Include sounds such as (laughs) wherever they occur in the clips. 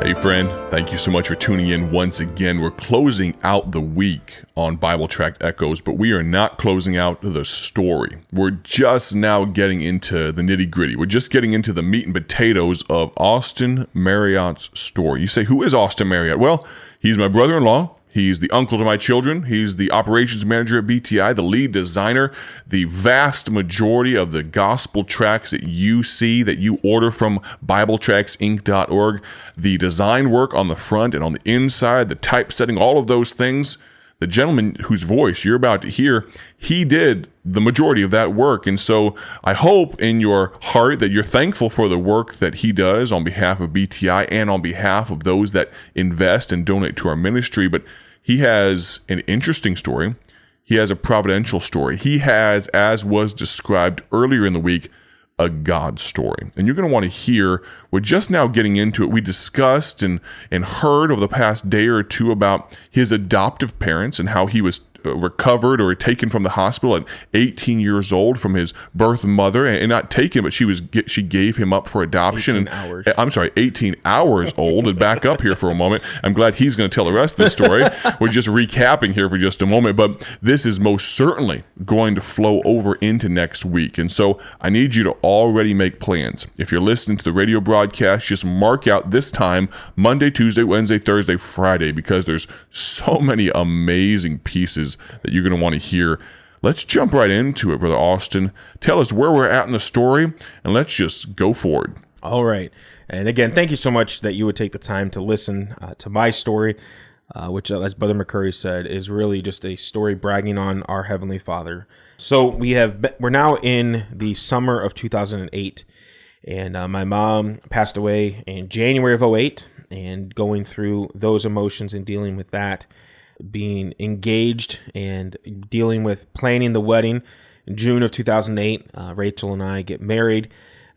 Hey, friend, thank you so much for tuning in once again. We're closing out the week on Bible Tract Echoes, but we are not closing out the story. We're just now getting into the nitty gritty. We're just getting into the meat and potatoes of Austin Marriott's story. You say, Who is Austin Marriott? Well, he's my brother in law. He's the uncle to my children. He's the operations manager at BTI, the lead designer. The vast majority of the gospel tracts that you see that you order from BibleTractsInc.org, the design work on the front and on the inside, the typesetting, all of those things the gentleman whose voice you're about to hear, he did the majority of that work. And so I hope in your heart that you're thankful for the work that he does on behalf of BTI and on behalf of those that invest and donate to our ministry. But he has an interesting story. He has a providential story. He has, as was described earlier in the week, a God story. And you're going to want to hear, we're just now getting into it. We discussed and, and heard over the past day or two about his adoptive parents and how he was Uh, recovered or taken from the hospital at 18 years old from his birth mother and not taken but she was she gave him up for adoption 18 hours. Uh, I'm sorry 18 hours old and back up here for a moment. I'm glad he's going to tell the rest of the story. (laughs) We're just recapping here for just a moment but this is most certainly going to flow over into next week and so I need you to already make plans. If you're listening to the radio broadcast just mark out this time Monday Tuesday Wednesday Thursday Friday because there's so many amazing pieces that you're going to want to hear. Let's jump right into it, Brother Austin. Tell us where we're at in the story, and let's just go forward. All right. And again, thank you so much that you would take the time to listen uh, to my story, uh, which, uh, as Brother McCurry said, is really just a story bragging on our Heavenly Father. So we have been, we're now in the summer of 2008, and uh, my mom passed away in January of 08, and going through those emotions and dealing with that being engaged and dealing with planning the wedding. In June of 2008, uh, Rachel and I get married.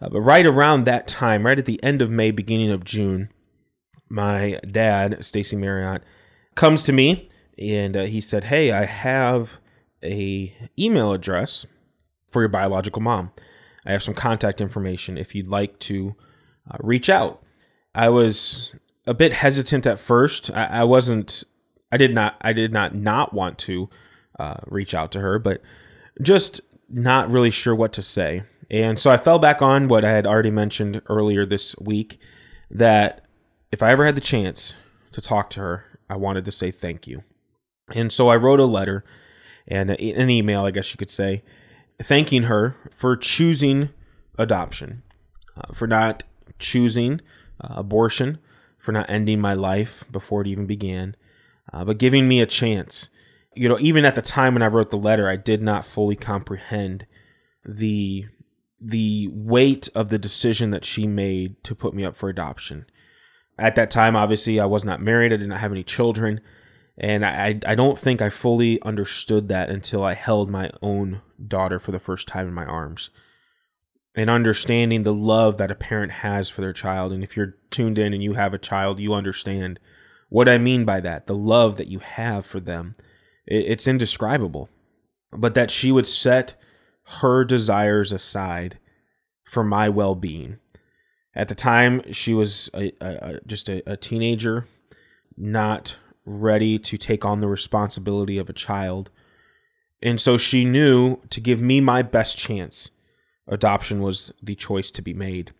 Uh, but right around that time, right at the end of May, beginning of June, my dad, Stacy Marriott, comes to me and uh, he said, "Hey, I have a email address for your biological mom. I have some contact information if you'd like to uh, reach out." I was a bit hesitant at first. I, I wasn't I did not I did not not want to uh, reach out to her, but just not really sure what to say. And so I fell back on what I had already mentioned earlier this week that if I ever had the chance to talk to her, I wanted to say thank you. And so I wrote a letter and an email, I guess you could say, thanking her for choosing adoption, uh, for not choosing uh, abortion, for not ending my life before it even began, uh, but giving me a chance. You know, even at the time when I wrote the letter, I did not fully comprehend the the weight of the decision that she made to put me up for adoption. At that time, obviously, I was not married. I did not have any children. And I, I don't think I fully understood that until I held my own daughter for the first time in my arms. And understanding the love that a parent has for their child. And if you're tuned in and you have a child, you understand what I mean by that, the love that you have for them, it's indescribable. But that she would set her desires aside for my well being. At the time, she was a, a, just a, a teenager, not ready to take on the responsibility of a child. And so she knew to give me my best chance, adoption was the choice to be made.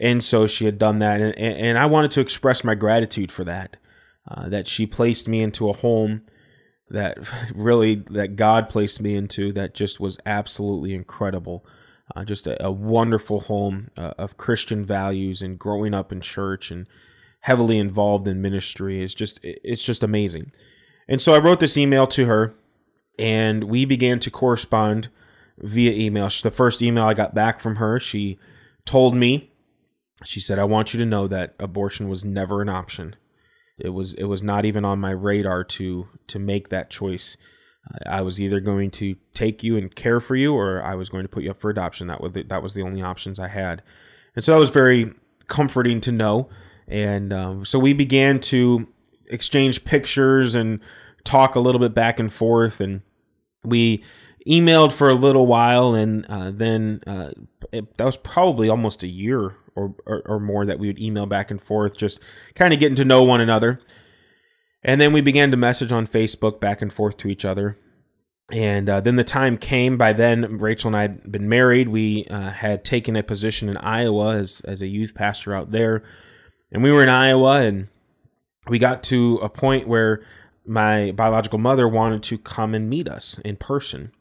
And so she had done that. And, and I wanted to express my gratitude for that. Uh, that she placed me into a home that (laughs) really that God placed me into that just was absolutely incredible. Uh, just a, a, wonderful home uh, of Christian values and growing up in church and heavily involved in ministry is just it's just amazing. And so I wrote this email to her and we began to correspond via email. The first email I got back from her, she told me she said I want you to know that abortion was never an option. It was it was not even on my radar to to make that choice. I was either going to take you and care for you, or I was going to put you up for adoption. That was the, that was the only options I had, and so that was very comforting to know. And um, so we began to exchange pictures and talk a little bit back and forth, and we emailed for a little while, and uh, then uh, it, that was probably almost a year or, or, or more that we would email back and forth, just kind of getting to know one another. And then we began to message on Facebook back and forth to each other. And uh, then the time came. By then, Rachel and I had been married. We uh, had taken a position in Iowa as, as a youth pastor out there. And we were in Iowa, and we got to a point where my biological mother wanted to come and meet us in person.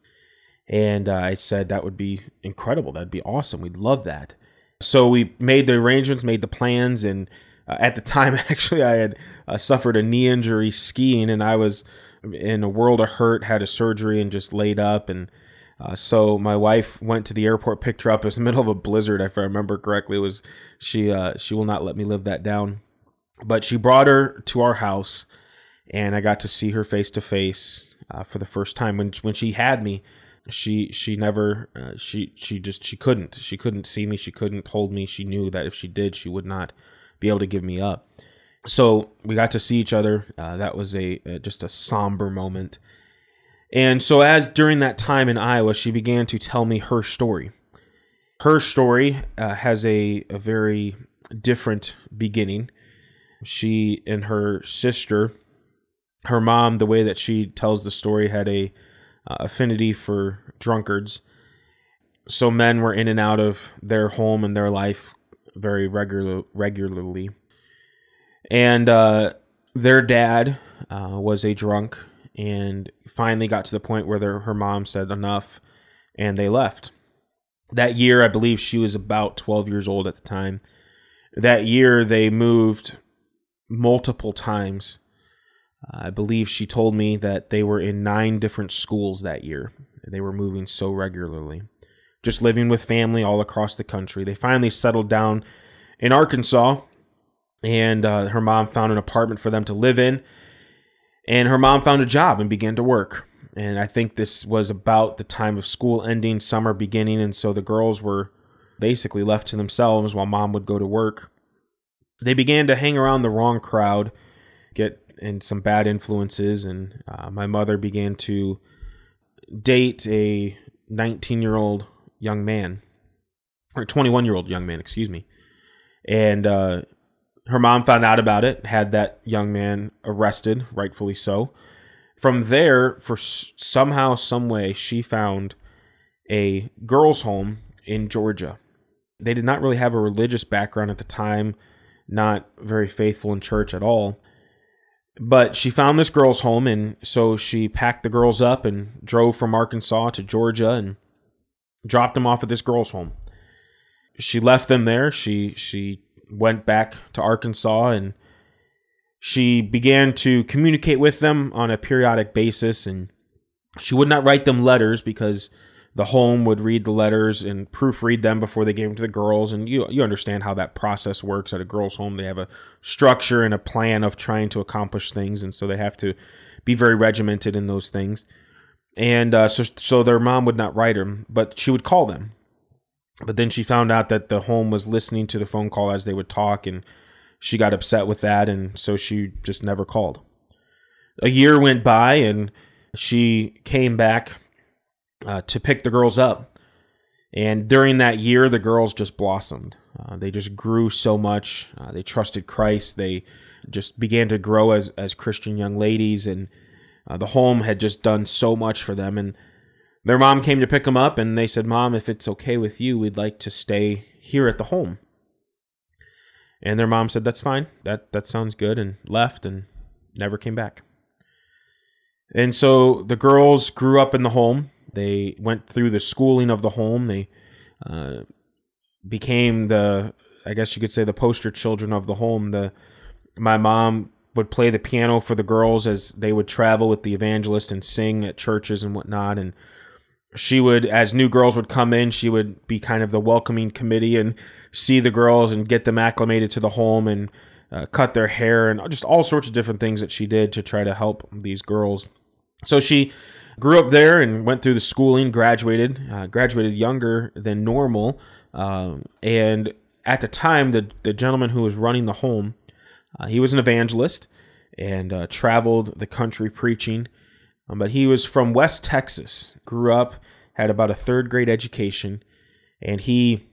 And uh, I said that would be incredible. That'd be awesome. We'd love that. So we made the arrangements, made the plans, and uh, at the (laughs) time, actually, I had uh, suffered a knee injury skiing, and I was in a world of hurt, had a surgery, and just laid up. And uh, so my wife went to the airport, picked her up. It was in the middle of a blizzard, if I remember correctly. It was she? Uh, she will not let me live that down. But she brought her to our house, and I got to see her face to face for the first time. When when she had me, she she never uh, she she just she couldn't. She couldn't see me. She couldn't hold me. She knew that if she did she would not be able to give me up. So we got to see each other. Uh, that was a, a, just a somber moment. And so as during that time in iowa she began to tell me her story. Her story uh, has a, a very different beginning. She and her sister her mom the way that she tells the story had a uh, affinity for drunkards. So men were in and out of their home and their life very regular, regularly. And uh, their dad uh, was a drunk and finally got to the point where their, her mom said enough and they left. That year, I believe she was about 12 years old at the time. That year, they moved multiple times I believe she told me that they were in nine different schools that year. They were moving so regularly, just living with family all across the country. They finally settled down in Arkansas, and uh, her mom found an apartment for them to live in. And her mom found a job and began to work. And I think this was about the time of school ending, summer beginning. And so the girls were basically left to themselves while mom would go to work. They began to hang around the wrong crowd, get and some bad influences, and uh, my mother began to date a 19 year old young man, or 21 year old young man, excuse me. And uh, her mom found out about it, had that young man arrested, rightfully so. From there, for somehow, some way, she found a girls' home in Georgia. They did not really have a religious background at the time, not very faithful in church at all. But she found this girl's home, and so she packed the girls up and drove from Arkansas to Georgia and dropped them off at this girl's home. She left them there. She she went back to Arkansas and she began to communicate with them on a periodic basis and she would not write them letters because the home would read the letters and proofread them before they gave them to the girls. And you you understand how that process works at a girls' home. They have a structure and a plan of trying to accomplish things, and so they have to be very regimented in those things. And uh, so so their mom would not write them, but she would call them. But then she found out that the home was listening to the phone call as they would talk, and she got upset with that, and so she just never called. A year went by, and she came back uh, to pick the girls up. And during that year, the girls just blossomed. Uh, they just grew so much. Uh, they trusted Christ. They just began to grow as as Christian young ladies, and uh, the home had just done so much for them. And their mom came to pick them up, and they said, "Mom, if it's okay with you, we'd like to stay here at the home." And their mom said, "That's fine. That that sounds good," and left and never came back. And so the girls grew up in the home. They went through the schooling of the home. They uh, became the, I guess you could say, the poster children of the home. The my mom would play the piano for the girls as they would travel with the evangelist and sing at churches and whatnot. And she would, as new girls would come in, she would be kind of the welcoming committee and see the girls and get them acclimated to the home and uh, cut their hair and just all sorts of different things that she did to try to help these girls. So she grew up there and went through the schooling, graduated, uh, graduated younger than normal. Um, and at the time, the, the gentleman who was running the home, uh, he was an evangelist and uh, traveled the country preaching. Um, but he was from West Texas, grew up, had about a third grade education, and he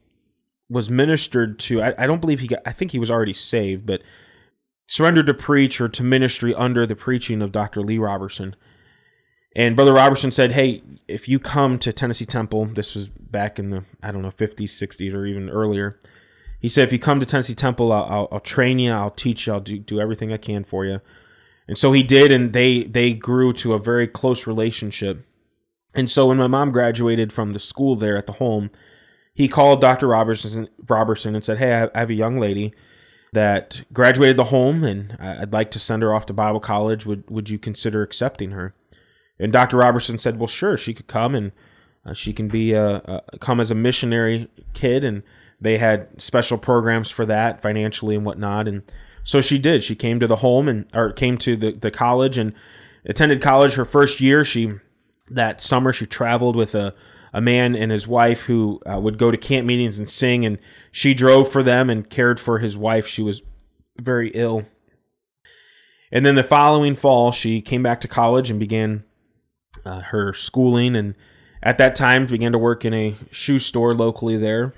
was ministered to. I, I don't believe he got, I think he was already saved, but surrendered to preach or to ministry under the preaching of Dr. Lee Roberson. And Brother Robertson said, Hey, if you come to Tennessee Temple, this was back in the, I don't know, 50s, 60s, or even earlier. He said, If you come to Tennessee Temple, I'll, I'll, I'll train you, I'll teach you, I'll do, do everything I can for you. And so he did, and they, they grew to a very close relationship. And so when my mom graduated from the school there at the home, he called Dr. Robertson, Robertson and said, Hey, I have a young lady that graduated the home, and I'd like to send her off to Bible college. Would, would you consider accepting her? And Dr. Robertson said, "Well, sure, she could come and uh, she can be a, a, come as a missionary kid." And they had special programs for that financially and whatnot. And so she did. She came to the home and or came to the, the college and attended college her first year. She that summer she traveled with a a man and his wife who uh, would go to camp meetings and sing, and she drove for them and cared for his wife. She was very ill. And then the following fall, she came back to college and began uh, her schooling, and at that time began to work in a shoe store locally there.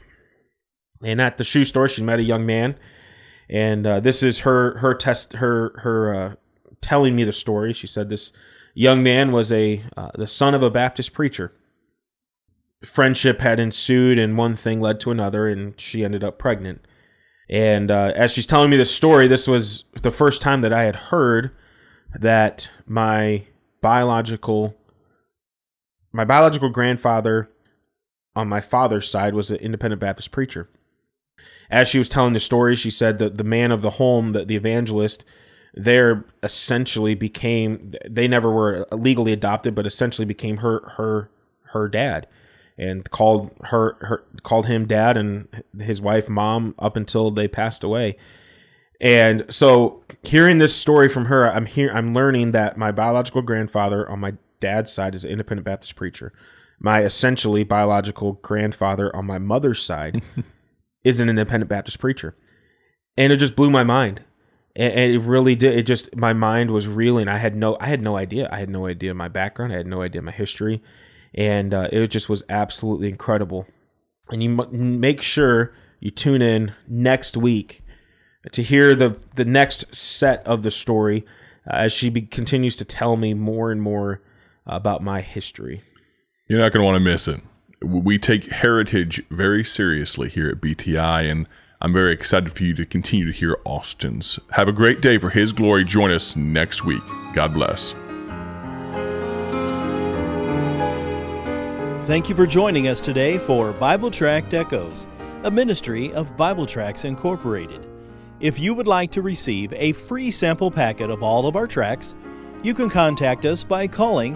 And at the shoe store, she met a young man, and uh, this is her her test her her uh, telling me the story. She said this young man was a uh, the son of a Baptist preacher. Friendship had ensued, and one thing led to another, and she ended up pregnant. And uh, as she's telling me the story, this was the first time that I had heard that my biological my biological grandfather on my father's side was an independent Baptist preacher. As she was telling the story, she said that the man of the home, the, the evangelist, there essentially became they never were legally adopted, but essentially became her her her dad, and called her her called him dad and his wife mom up until they passed away. And so, hearing this story from her, I'm here. I'm learning that my biological grandfather on my dad's side is an independent Baptist preacher. My essentially biological grandfather on my mother's side (laughs) is an independent Baptist preacher. And it just blew my mind. And it really did. It just my mind was reeling. I had no, I had no idea. I had no idea my background. I had no idea my history, and uh, it just was absolutely incredible. And you m- make sure you tune in next week to hear the the next set of the story uh, as she be, continues to tell me more and more about my history. You're not going to want to miss it. We take heritage very seriously here at BTI, and I'm very excited for you to continue to hear Austin's. Have a great day for His glory. Join us next week. God bless. Thank you for joining us today for Bible Tract Echoes, a ministry of Bible Tracts Incorporated. If you would like to receive a free sample packet of all of our tracts, you can contact us by calling